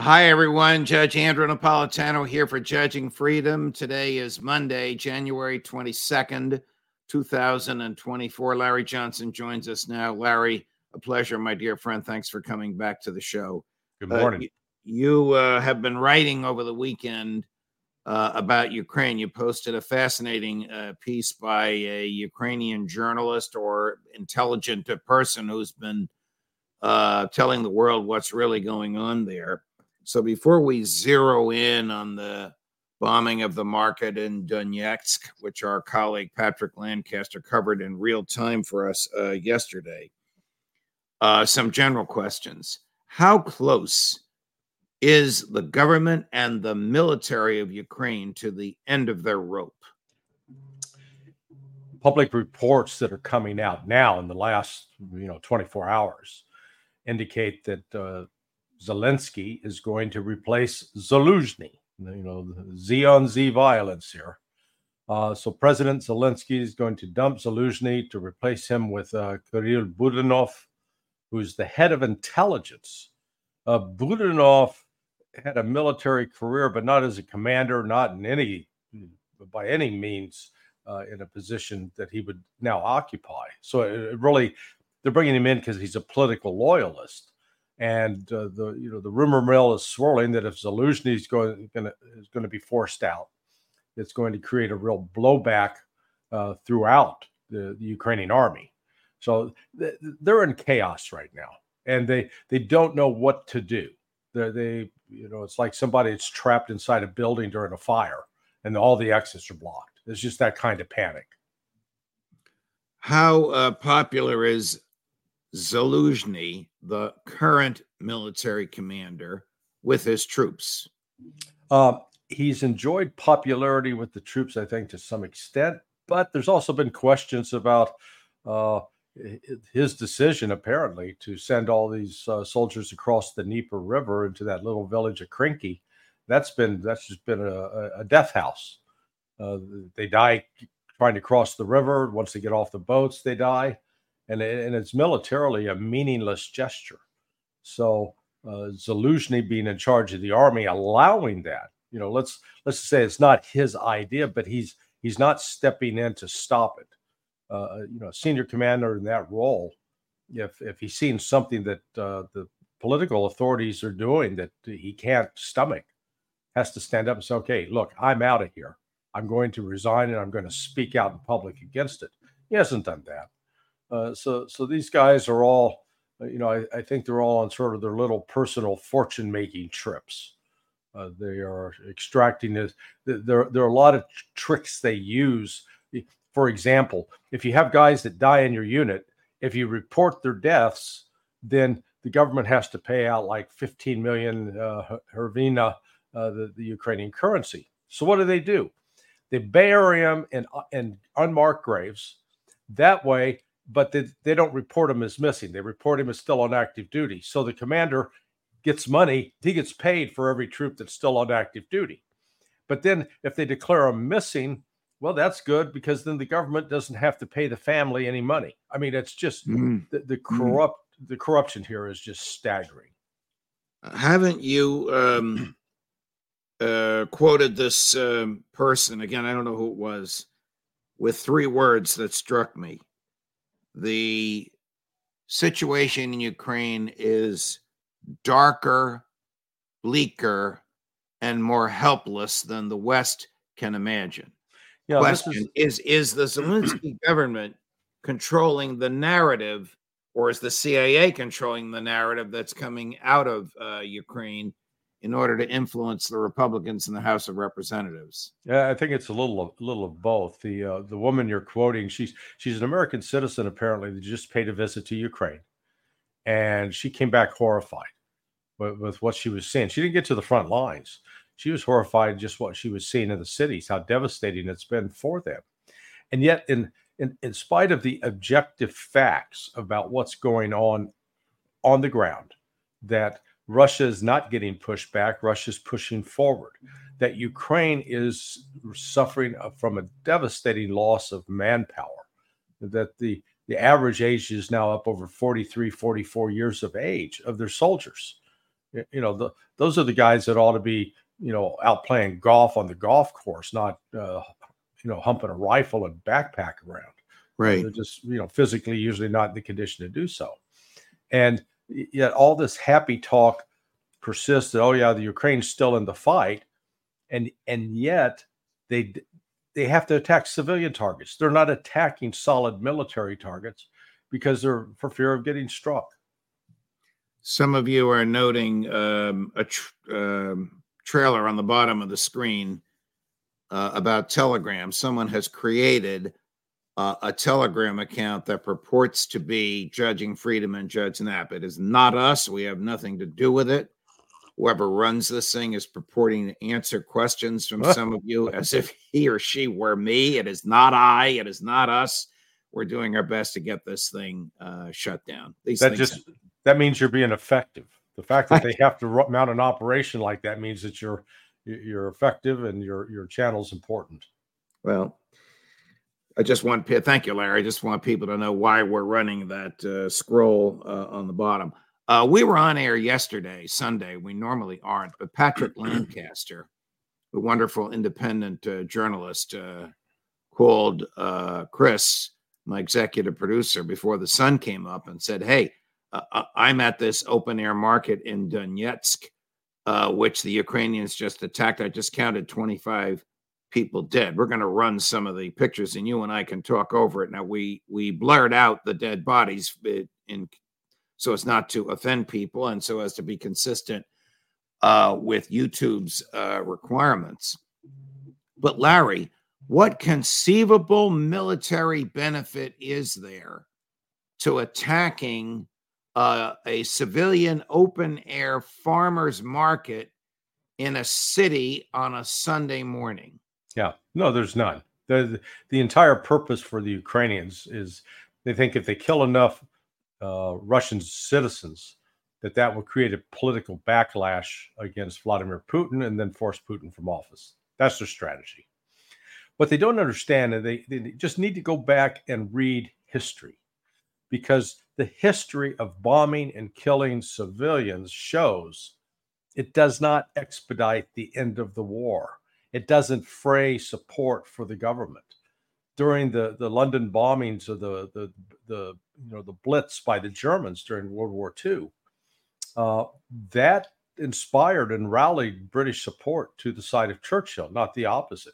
Hi, everyone. Judge Andrew Napolitano here for Judging Freedom. Today is Monday, January 22nd, 2024. Larry Johnson joins us now. Larry, a pleasure, my dear friend. Thanks for coming back to the show. Good morning. Uh, you uh, have been writing over the weekend uh, about Ukraine. You posted a fascinating uh, piece by a Ukrainian journalist or intelligent person who's been uh, telling the world what's really going on there. So before we zero in on the bombing of the market in Donetsk, which our colleague Patrick Lancaster covered in real time for us uh, yesterday, uh, some general questions. How close is the government and the military of Ukraine to the end of their rope? Public reports that are coming out now in the last, you know, 24 hours indicate that uh, Zelensky is going to replace Zaluzhny. You know, Z on Z violence here. Uh, so President Zelensky is going to dump Zaluzhny to replace him with uh, Kirill Budanov, who's the head of intelligence. Uh, Budanov had a military career, but not as a commander, not in any, by any means, uh, in a position that he would now occupy. So it, it really, they're bringing him in because he's a political loyalist and uh, the you know the rumor mill is swirling that if Zelensky is going gonna, is going to be forced out, it's going to create a real blowback uh, throughout the, the, Ukrainian army. So th- they're in chaos right now, and they they don't know what to do. They, they you know it's like somebody that's trapped inside a building during a fire, and all the exits are blocked. It's just that kind of panic. How uh, popular is Zaluzhny, the current military commander, with his troops? Uh, he's enjoyed popularity with the troops, I think, to some extent, but there's also been questions about uh, his decision, apparently, to send all these uh, soldiers across the Dnieper River into that little village of Krinky. That's been that's just been a, a death house. Uh, they die trying to cross the river. Once they get off the boats, they die and, and it's militarily a meaningless gesture. So uh, Zaluzhny being in charge of the army, allowing that, you know, let's let's say it's not his idea, but he's he's not stepping in to stop it. Uh, you know, senior commander in that role, if if he's seen something that uh, the political authorities are doing that he can't stomach, has to stand up and say, "Okay, look, I'm out of here. I'm going to resign and I'm going to speak out in public against it." He hasn't done that. Uh, so so these guys are all, uh, you know, I, I, think they're all on sort of their little personal fortune making trips. Uh, they are extracting this. There, there are a lot of tricks they use. For example, if you have guys that die in your unit, if you report their deaths, then the government has to pay out like 15 million uh, hryvnia, uh, the, the Ukrainian currency. So what do they do? They bury them in, uh, in unmarked graves. That way, but they, they don't report him as missing. They report him as still on active duty. So the commander gets money, he gets paid for every troop that's still on active duty. But then if they declare him missing, well, that's good because then the government doesn't have to pay the family any money. I mean, it's just mm. the, the, corrupt mm. the corruption here is just staggering. Haven't you um, uh, quoted this um, person again? I don't know who it was with three words that struck me the situation in Ukraine is darker bleaker and more helpless than the West can imagine. Yeah, Question is, is is the Zelensky government controlling the narrative, or is the CIA controlling the narrative that's coming out of uh, Ukraine in order to influence the Republicans in the House of Representatives? Yeah, I think it's a little of, little of both. The uh, the woman you're quoting, she's she's an American citizen apparently that just paid a visit to Ukraine, and she came back horrified with, with what she was seeing. She didn't get to the front lines. She was horrified just what she was seeing in the cities, how devastating it's been for them. And yet, in in, in spite of the objective facts about what's going on on the ground, that Russia is not getting pushed back, Russia is pushing forward, that Ukraine is suffering from a devastating loss of manpower, that the the average age is now up over 43 44 years of age of their soldiers. You know the, those are the guys that ought to be you know out playing golf on the golf course not uh, you know humping a rifle and backpack around. Right. They're just you know physically usually not in the condition to do so. And yet all this happy talk persists that oh yeah the ukraine's still in the fight. And and yet they they have to attack civilian targets. They're not attacking solid military targets because they're for fear of getting struck. Some of you are noting um, a tr- um, trailer on the bottom of the screen uh, about telegram. Someone has created uh, a Telegram account that purports to be Judging Freedom and Judge Nap. It is not us. We have nothing to do with it. Whoever runs this thing is purporting to answer questions from some of you as if he or she were me. It is not I. It is not us. We're doing our best to get this thing uh, shut down. These that just happen. that means you're being effective. The fact that they have to mount an operation like that means that you're you're effective and your your channel's important. Well, I just want thank you, Larry. I just want people to know why we're running that uh, scroll uh, on the bottom. Uh, we were on air yesterday, Sunday. We normally aren't, but Patrick Lancaster, a wonderful independent uh, journalist, uh, called uh, Chris, my executive producer, before the sun came up and said, "Hey, I'm at this open air market in Donetsk, which the Ukrainians just attacked. I just counted 25." People dead. We're going to run some of the pictures, and you and I can talk over it. Now we we blurred out the dead bodies in so as not to offend people, and so as to be consistent uh, with YouTube's uh, requirements. But Larry, what conceivable military benefit is there to attacking uh, a civilian open air farmers market in a city on a Sunday morning? Yeah, no, there's none. The, the entire purpose for the Ukrainians is they think if they kill enough uh, Russian citizens, that that will create a political backlash against Vladimir Putin and then force Putin from office. That's their strategy. What they don't understand is they, they just need to go back and read history because the history of bombing and killing civilians shows it does not expedite the end of the war it doesn't fray support for the government. During the, the London bombings or the, the, the, you know, the Blitz by the Germans during World War II, uh, that inspired and rallied British support to the side of Churchill, not the opposite.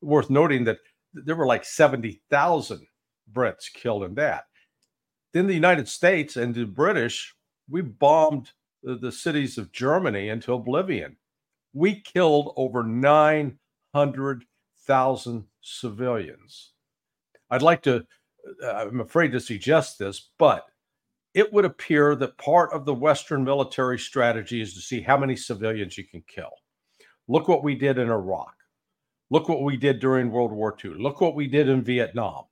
Worth noting that there were like 70,000 Brits killed in that. Then the United States and the British, we bombed the, the cities of Germany into oblivion we killed over 900,000 civilians. I'd like to, uh, I'm afraid to suggest this, but it would appear that part of the Western military strategy is to see how many civilians you can kill. Look what we did in Iraq. Look what we did during World War II. Look what we did in Vietnam.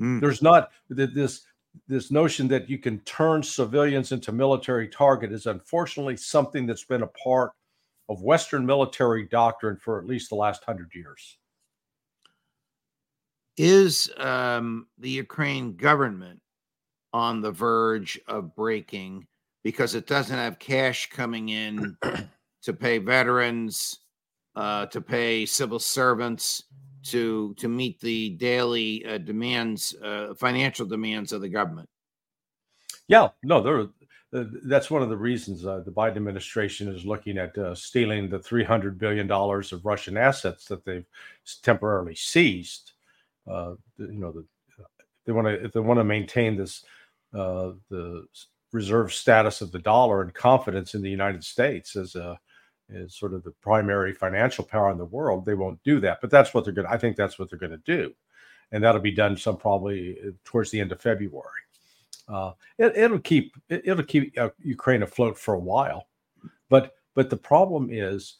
Mm. There's not this this notion that you can turn civilians into military target is unfortunately something that's been a part of Western military doctrine for at least the last hundred years. Is um, the Ukraine government on the verge of breaking because it doesn't have cash coming in to pay veterans, uh, to pay civil servants, to to meet the daily uh, demands, uh, financial demands of the government? Yeah, no, they're that's one of the reasons uh, the Biden administration is looking at uh, stealing the 300 billion dollars of Russian assets that they've temporarily seized. Uh, you know, the, they want to they want to maintain this uh, the reserve status of the dollar and confidence in the United States as a as sort of the primary financial power in the world, they won't do that. But that's what they're going. I think that's what they're going to do, and that'll be done some probably uh, towards the end of February. Uh, it, will keep it, will keep uh, Ukraine afloat for a while, but but the problem is,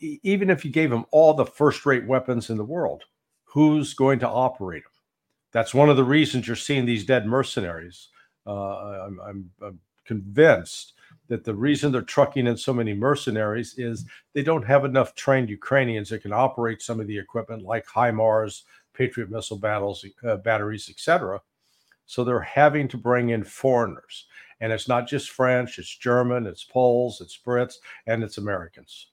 even if you gave them all the first-rate weapons in the world, who's going to operate them? That's one of the reasons you're seeing these dead mercenaries. Uh, I'm, I'm, I'm convinced that the reason they're trucking in so many mercenaries is they don't have enough trained Ukrainians that can operate some of the equipment like HIMARS, Patriot missile battles, uh, batteries, etc. So they're having to bring in foreigners. And it's not just French, it's German, it's Poles, it's Brits, and it's Americans.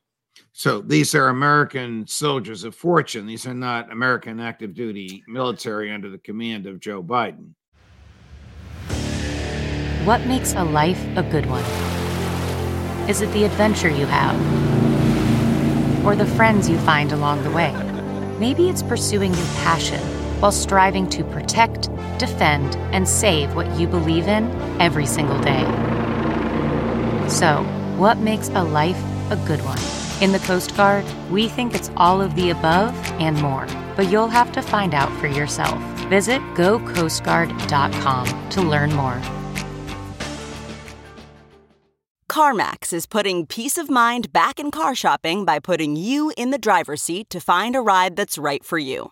So these are American soldiers of fortune. These are not American active duty military under the command of Joe Biden. What makes a life a good one? Is it the adventure you have? Or the friends you find along the way? Maybe it's pursuing your passion while striving to protect, defend, and save what you believe in every single day. So, what makes a life a good one? In the Coast Guard, we think it's all of the above and more, but you'll have to find out for yourself. Visit gocoastguard.com to learn more. CarMax is putting peace of mind back in car shopping by putting you in the driver's seat to find a ride that's right for you.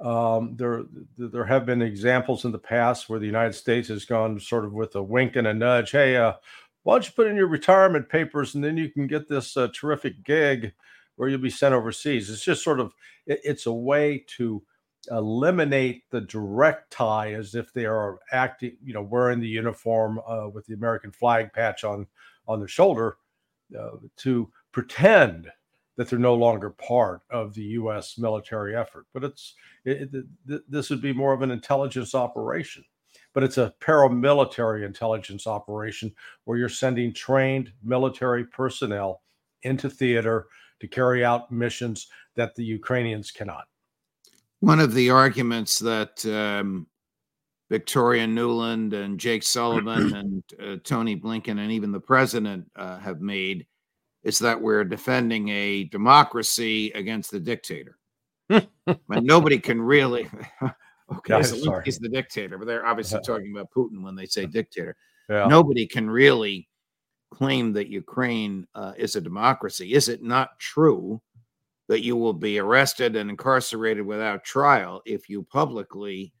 Um, there, there have been examples in the past where the United States has gone sort of with a wink and a nudge. Hey, uh, why don't you put in your retirement papers and then you can get this uh, terrific gig where you'll be sent overseas. It's just sort of it, it's a way to eliminate the direct tie as if they are acting, you know, wearing the uniform uh, with the American flag patch on on their shoulder uh, to pretend that they're no longer part of the U.S. military effort. But it's it, it, this would be more of an intelligence operation. But it's a paramilitary intelligence operation where you're sending trained military personnel into theater to carry out missions that the Ukrainians cannot. One of the arguments that um, Victoria Nuland and Jake Sullivan and uh, Tony Blinken and even the president uh, have made is that we're defending a democracy against the dictator. but nobody can really. okay, yeah, Zelensky's the dictator, but they're obviously talking about Putin when they say dictator. Yeah. Nobody can really claim that Ukraine uh, is a democracy. Is it not true that you will be arrested and incarcerated without trial if you publicly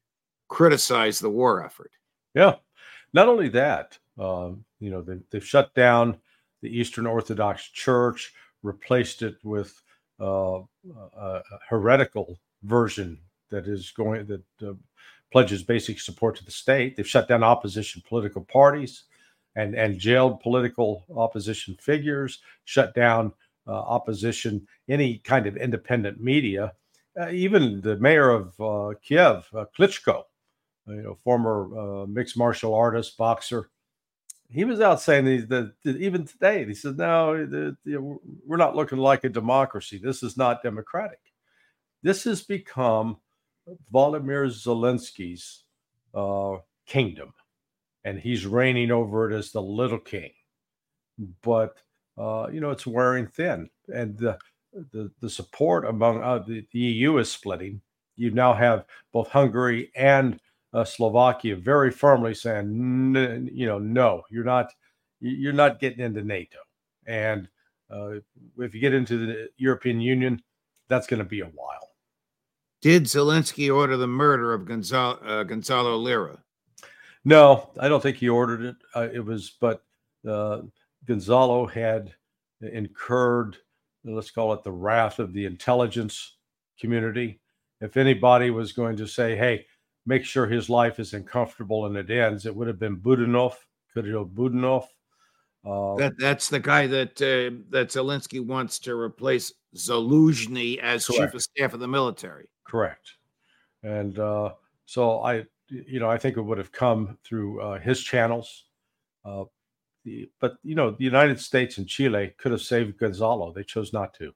criticize the war effort? Yeah. Not only that, um, you know, they, they've shut down the Eastern Orthodox Church, replaced it with uh, a, heretical version that is going that uh, pledges basic support to the state. They've shut down opposition political parties and and jailed political opposition figures, shut down uh, opposition, any kind of independent media. Uh, even the mayor of uh, Kiev, uh, Klitschko, you know, former mixed martial artist, boxer, he was out saying that, even today, he said, "No, the, the, we're not looking like a democracy. This is not democratic. This has become Volodymyr Zelensky's uh, kingdom." and he's reigning over it as the little king. But uh, you know, it's wearing thin, and the the, the support among uh, the, the, EU is splitting. You now have both Hungary and uh, Slovakia very firmly saying, you know, no, you're not, you're not getting into NATO, and uh, if you get into the European Union, that's going to be a while. Did Zelensky order the murder of Gonzalo, uh, Gonzalo Lira? No, I don't think he ordered it. Uh, it was, but uh, Gonzalo had incurred, let's call it the wrath of the intelligence community. If anybody was going to say, "Hey, make sure his life isn't comfortable and it ends," it would have been Budanov, Kirill Budanov. Uh, that that's the guy that uh, that Zelensky wants to replace Zaluzhny as correct. chief of staff of the military. Correct, and uh, so I, you know, I think it would have come through uh, his channels. Uh, the, but you know, the United States and Chile could have saved Gonzalo. They chose not to.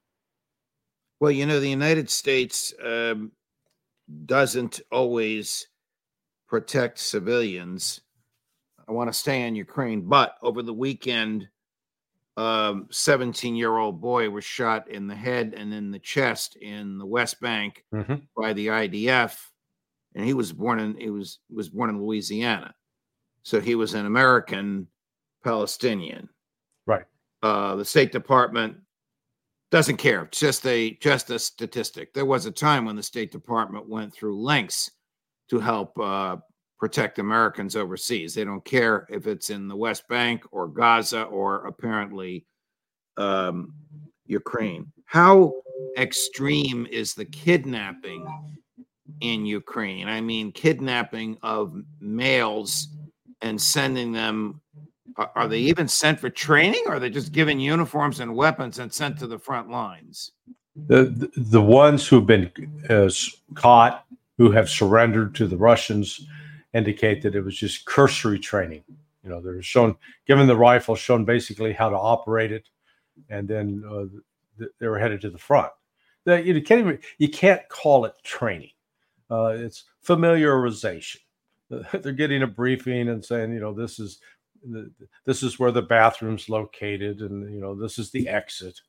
Well, you know, the United States um, doesn't always protect civilians I want to stay on Ukraine. But over the weekend, a 17 year old boy was shot in the head and in the chest in the West Bank mm-hmm. by the IDF. And he was born in he was was born in Louisiana. So he was an American Palestinian. Right. Uh, the State Department doesn't care. It's just a just a statistic. There was a time when the State Department went through lengths to help uh, protect Americans overseas. They don't care if it's in the West Bank or Gaza or apparently um, Ukraine. How extreme is the kidnapping in Ukraine? I mean, kidnapping of males and sending them. Are they even sent for training, or are they just given uniforms and weapons and sent to the front lines? The the ones who've been uh, caught, who have surrendered to the Russians, indicate that it was just cursory training. You know, they're shown, given the rifle, shown basically how to operate it, and then uh, they were headed to the front. you can't even you can't call it training. Uh, it's familiarization. They're getting a briefing and saying, you know, this is this is where the bathroom's located, and you know, this is the exit.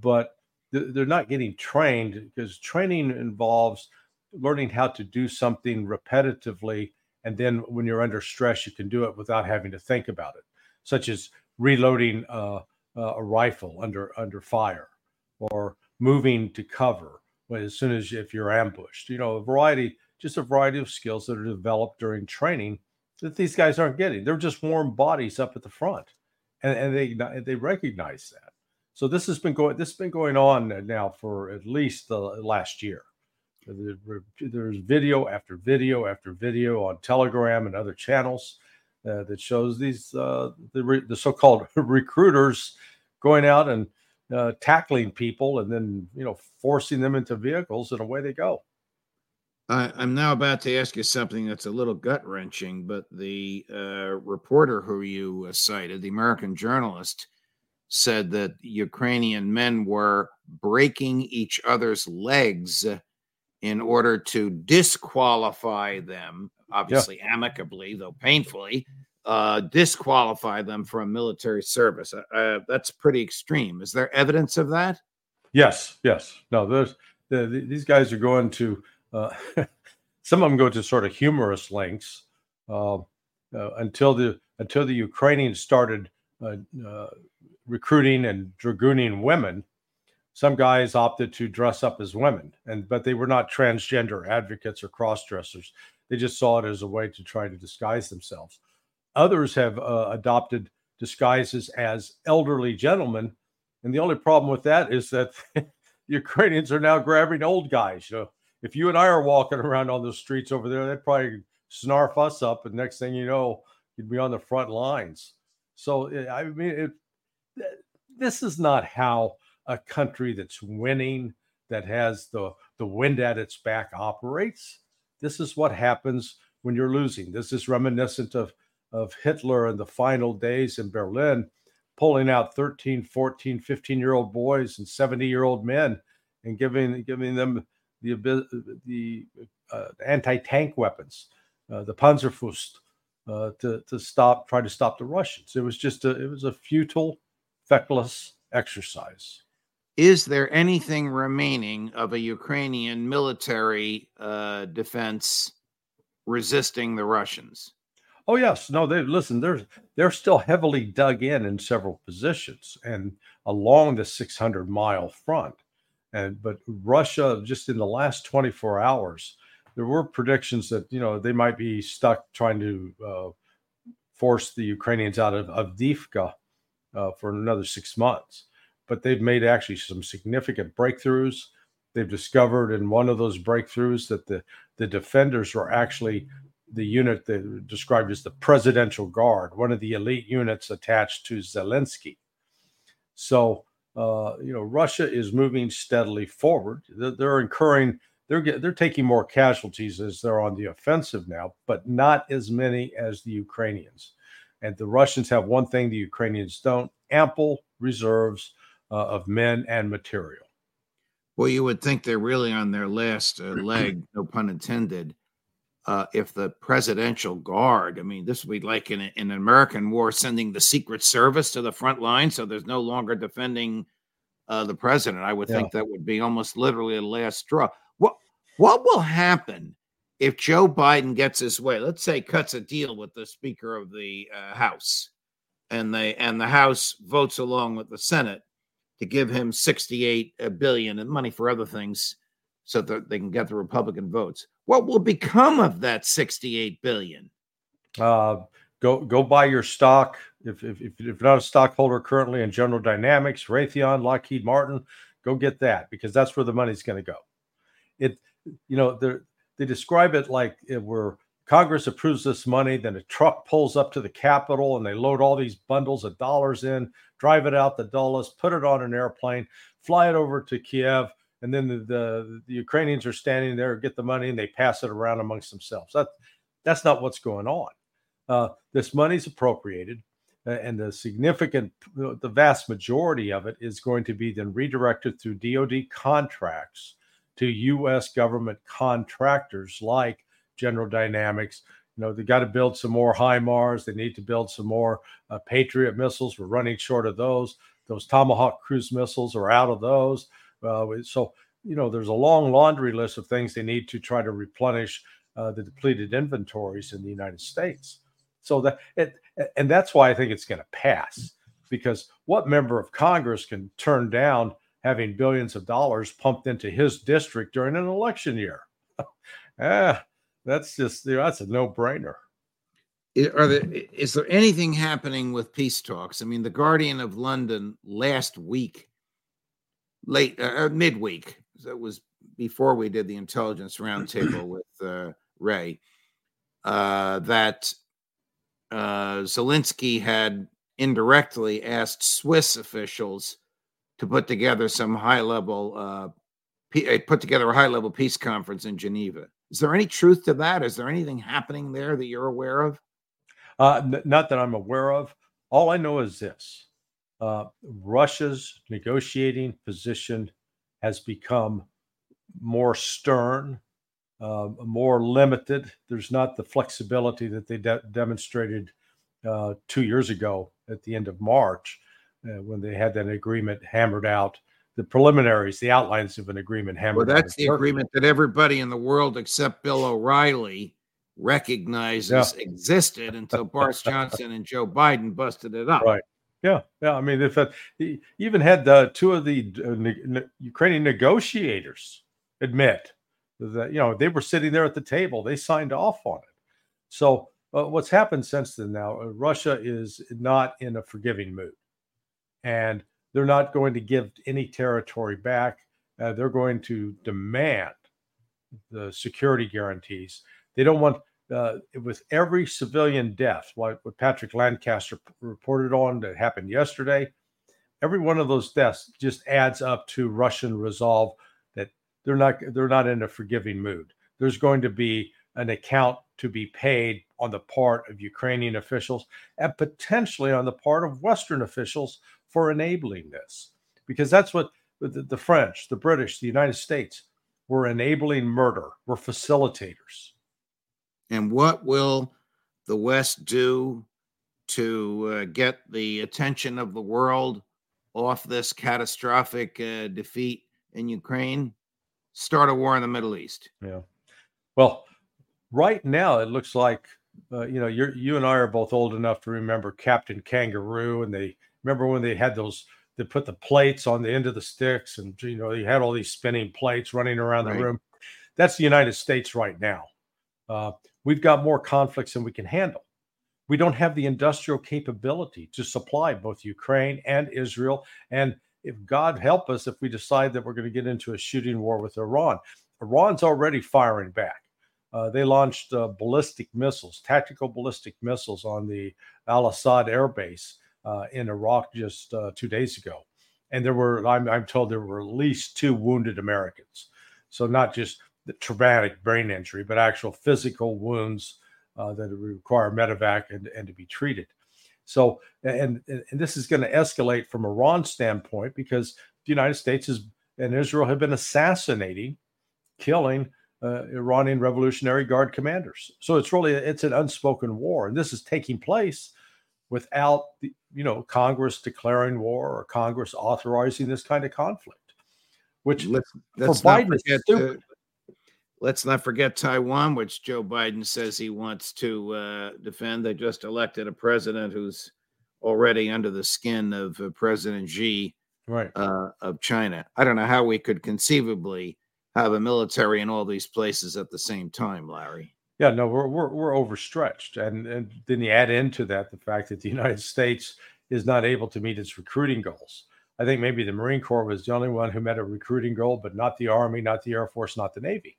But they're not getting trained because training involves learning how to do something repetitively and then when you're under stress you can do it without having to think about it such as reloading uh, uh, a rifle under under fire or moving to cover as soon as if you're ambushed you know a variety just a variety of skills that are developed during training that these guys aren't getting. They're just warm bodies up at the front and, and they they recognize that. So this has been going this has been going on now for at least the last year. There's video after video after video on Telegram and other channels uh, that shows these uh, the, re- the so-called recruiters going out and uh, tackling people and then you know forcing them into vehicles and away they go. I'm now about to ask you something that's a little gut wrenching, but the uh, reporter who you uh, cited, the American journalist, said that Ukrainian men were breaking each other's legs in order to disqualify them, obviously yeah. amicably, though painfully, uh, disqualify them from military service. Uh, uh, that's pretty extreme. Is there evidence of that? Yes, yes. No, there's the, the, these guys are going to. Uh, some of them go to sort of humorous lengths uh, uh, until the until the Ukrainians started recruiting and dragooning women. Some guys opted to dress up as women and but they were not transgender advocates or cross dressers they just saw it as a way to try to disguise themselves. Others have uh, adopted disguises as elderly gentlemen and the only problem with that is that ukrainians are now grabbing old guys you know if you and i are walking around on the streets over there they'd probably snarf us up and next thing you know you'd be on the front lines so eh, i mean it, this is not how a country that's winning, that has the, the wind at its back operates. This is what happens when you're losing. This is reminiscent of, of Hitler in the final days in Berlin, pulling out 13, 14, 15 year old boys and 70 year old men and giving, giving them the, the uh, anti tank weapons, uh, the Panzerfaust. Uh, to to stop, try to stop the Russians. It was just a it was a futile, feckless exercise is there anything remaining of a Ukrainian military uh, defense resisting the Russians? Oh yes, no. They listen. They're they're still heavily dug in in several positions and along the 600 mile front. And but Russia, just in the last 24 hours, there were predictions that you know they might be stuck trying to uh, force the Ukrainians out of Avdiivka uh, for another six months but they've made actually some significant breakthroughs. they've discovered in one of those breakthroughs that the the defenders were actually the unit that described as the presidential guard, one of the elite units attached to Zelensky. So, uh, you know, Russia is moving steadily forward. They're, they're incurring, they're they're taking more casualties as they're on the offensive now, but not as many as the Ukrainians. And the Russians have one thing the Ukrainians don't: ample reserves uh, of men and material. Well, you would think they're really on their last uh, leg, no pun intended. Uh, if the presidential guard, I mean, this would be like in, a, in an American war, sending the Secret Service to the front line, so there's no longer defending uh, the president. I would yeah. think that would be almost literally a last straw. What what will happen if Joe Biden gets his way? Let's say cuts a deal with the Speaker of the uh, House, and they and the House votes along with the Senate to give him 68 uh, billion and money for other things so that they can get the Republican votes. What will become of that 68 billion? Uh, go go buy your stock. If, if, if you're not a stockholder currently in General Dynamics, Raytheon, Lockheed Martin, go get that because that's where the money's going to go. It, you know, they describe it like it were Congress approves this money, then a truck pulls up to the Capitol and they load all these bundles of dollars in, drive it out the Dulles, put it on an airplane, fly it over to Kiev, and then the, the, the Ukrainians are standing there, get the money, and they pass it around amongst themselves. That, that's not what's going on. Uh, this money's appropriated, uh, and the significant, the vast majority of it is going to be then redirected through DoD contracts to U.S. government contractors like General Dynamics. You know, they got to build some more HIMARS. They need to build some more uh, Patriot missiles. We're running short of those. Those Tomahawk cruise missiles are out of those. Uh, so, you know, there's a long laundry list of things they need to try to replenish uh, the depleted inventories in the United States. So that it, and that's why I think it's going to pass because what member of Congress can turn down having billions of dollars pumped into his district during an election year? ah, that's just you know, that's a no brainer. Are there is there anything happening with peace talks? I mean, the Guardian of London last week, late uh, uh midweek, that was before we did the intelligence roundtable with uh, Ray, uh, that uh, Zelensky had indirectly asked Swiss officials to put together some high level, uh, p- put together a high level peace conference in Geneva. Is there any truth to that? Is there anything happening there that you're aware of? Uh, n- not that I'm aware of. All I know is this uh, Russia's negotiating position has become more stern, uh, more limited. There's not the flexibility that they de- demonstrated uh, two years ago at the end of March uh, when they had that agreement hammered out the preliminaries, the outlines of an agreement hammered. Well, that's the agreement that everybody in the world except Bill O'Reilly recognizes yeah. existed until Boris Johnson and Joe Biden busted it up. Right. Yeah. Yeah. I mean, if he even had uh, two of the uh, ne- Ukrainian negotiators admit that you know they were sitting there at the table, they signed off on it. So uh, what's happened since then? Now uh, Russia is not in a forgiving mood, and they're not going to give any territory back. Uh, they're going to demand the security guarantees. They don't want, uh, with every civilian death, like what Patrick Lancaster reported on that happened yesterday, every one of those deaths just adds up to Russian resolve that they're not they're not in a forgiving mood. There's going to be an account to be paid on the part of Ukrainian officials and potentially on the part of Western officials for enabling this because that's what the, the French, the British, the United States were enabling murder, were facilitators. And what will the West do to uh, get the attention of the world off this catastrophic uh, defeat in Ukraine? Start a war in the Middle East. Yeah. Well, right now it looks like uh, you know you you and I are both old enough to remember Captain Kangaroo and they remember when they had those they put the plates on the end of the sticks and you know they had all these spinning plates running around the room that's the united states right now uh, we've got more conflicts than we can handle we don't have the industrial capability to supply both ukraine and israel and if God help us, if we decide that we're going to get into a shooting war with Iran, Iran's already firing back. Uh, they launched uh, ballistic missiles, tactical ballistic missiles on the Al Assad air base uh, in Iraq just uh, two days ago. And there were, I'm, I'm, told, there were at least two wounded Americans. So not just the traumatic brain injury, but actual physical wounds uh, that require medevac and, and to be treated. So, and, and this is going to escalate from Iran's standpoint because the United States is, and Israel have been assassinating, killing uh, Iranian Revolutionary Guard commanders. So it's really it's an unspoken war, and this is taking place without the, you know Congress declaring war or Congress authorizing this kind of conflict. Which let's, for Biden forget, uh, let's not forget Taiwan, which Joe Biden says he wants to uh, defend. They just elected a president who's already under the skin of uh, President Xi right. Uh, of China. I don't know how we could conceivably have a military in all these places at the same time, Larry. Yeah, no, we're we're, we're overstretched, and and then you add into that the fact that the United States is not able to meet its recruiting goals. I think maybe the Marine Corps was the only one who met a recruiting goal, but not the Army, not the Air Force, not the Navy.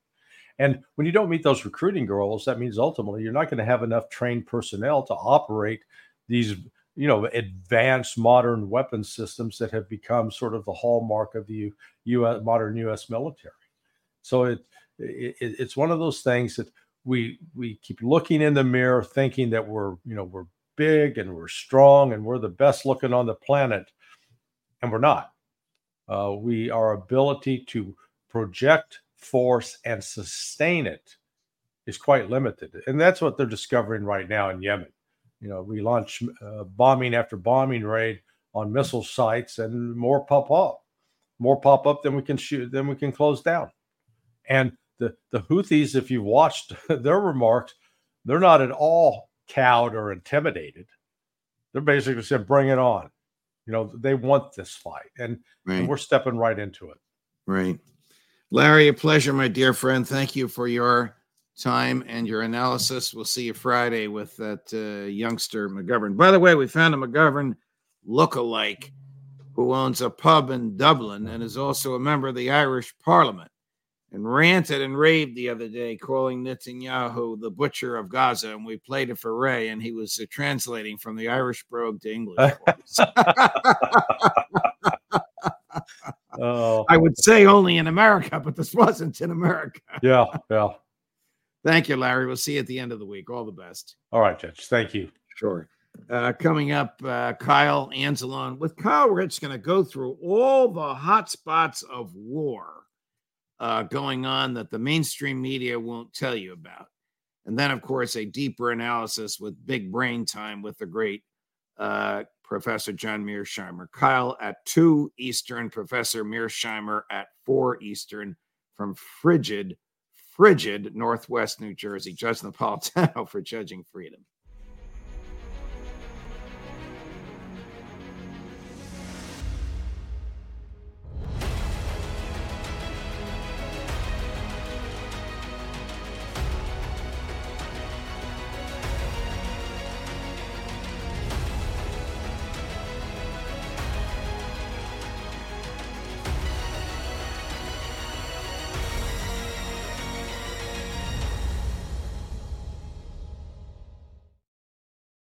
And when you don't meet those recruiting goals, that means ultimately you're not going to have enough trained personnel to operate these, you know, advanced modern weapon systems that have become sort of the hallmark of the U.S. modern U.S. military. So it, it it's one of those things that we we keep looking in the mirror, thinking that we're you know we're big and we're strong and we're the best looking on the planet, and we're not. Uh, we our ability to project force and sustain it is quite limited, and that's what they're discovering right now in Yemen. You know, we launch uh, bombing after bombing raid on missile sites, and more pop up, more pop up than we can shoot, than we can close down. And the, the Houthis, if you've watched their remarks, they're not at all cowed or intimidated. They're basically saying, bring it on. You know, they want this fight. And, right. and we're stepping right into it. Right. Larry, a pleasure, my dear friend. Thank you for your time and your analysis. We'll see you Friday with that uh, youngster McGovern. By the way, we found a McGovern look-alike who owns a pub in Dublin and is also a member of the Irish Parliament and ranted and raved the other day, calling Netanyahu the butcher of Gaza. And we played it for Ray, and he was uh, translating from the Irish brogue to English. oh. I would say only in America, but this wasn't in America. yeah, yeah. Thank you, Larry. We'll see you at the end of the week. All the best. All right, Judge. Thank you. Sure. Uh, coming up, uh, Kyle Anzalone. With Kyle, we're just going to go through all the hot spots of war uh, going on that the mainstream media won't tell you about. And then, of course, a deeper analysis with big brain time with the great uh, Professor John Mearsheimer. Kyle at 2 Eastern, Professor Mearsheimer at 4 Eastern from frigid, frigid Northwest New Jersey. Judge Napolitano for Judging Freedom.